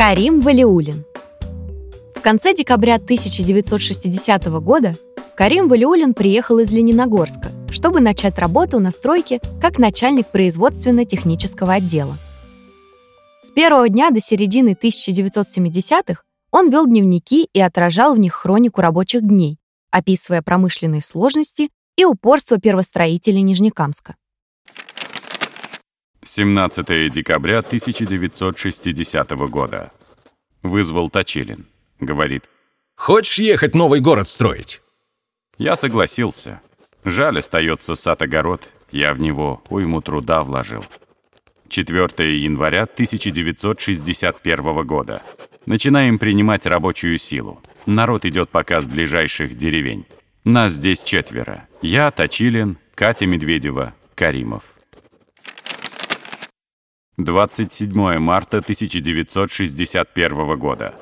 Карим Валиулин В конце декабря 1960 года Карим Валиулин приехал из Лениногорска, чтобы начать работу на стройке как начальник производственно-технического отдела. С первого дня до середины 1970-х он вел дневники и отражал в них хронику рабочих дней, описывая промышленные сложности и упорство первостроителей Нижнекамска. 17 декабря 1960 года. Вызвал Точилин. Говорит. «Хочешь ехать новый город строить?» Я согласился. Жаль, остается сад-огород. Я в него уйму труда вложил. 4 января 1961 года. Начинаем принимать рабочую силу. Народ идет пока с ближайших деревень. Нас здесь четверо. Я, Точилин, Катя Медведева, Каримов. 27 марта 1961 года.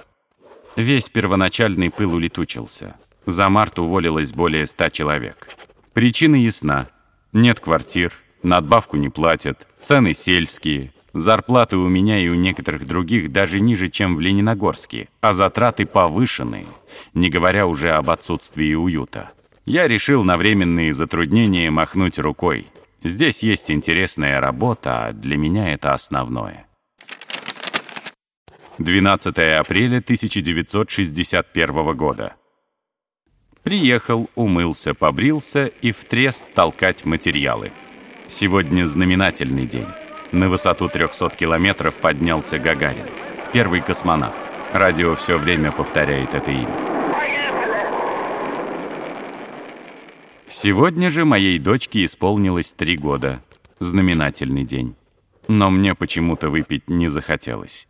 Весь первоначальный пыл улетучился. За март уволилось более 100 человек. Причина ясна. Нет квартир, надбавку не платят, цены сельские, зарплаты у меня и у некоторых других даже ниже, чем в Лениногорске, а затраты повышенные, не говоря уже об отсутствии уюта. Я решил на временные затруднения махнуть рукой. Здесь есть интересная работа, а для меня это основное. 12 апреля 1961 года. Приехал, умылся, побрился и в трест толкать материалы. Сегодня знаменательный день. На высоту 300 километров поднялся Гагарин. Первый космонавт. Радио все время повторяет это имя. Сегодня же моей дочке исполнилось три года. Знаменательный день. Но мне почему-то выпить не захотелось.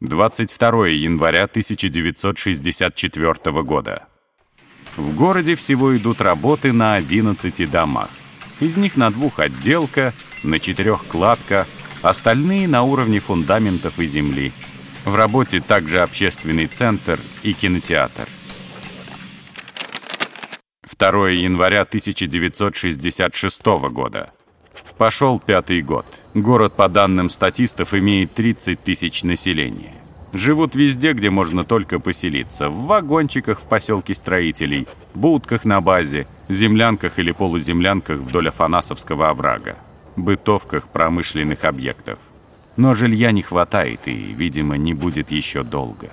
22 января 1964 года. В городе всего идут работы на 11 домах. Из них на двух отделка, на четырех кладка, остальные на уровне фундаментов и земли. В работе также общественный центр и кинотеатр. 2 января 1966 года. Пошел пятый год. Город, по данным статистов, имеет 30 тысяч населения. Живут везде, где можно только поселиться. В вагончиках в поселке строителей, будках на базе, землянках или полуземлянках вдоль Афанасовского оврага, бытовках промышленных объектов. Но жилья не хватает и, видимо, не будет еще долго.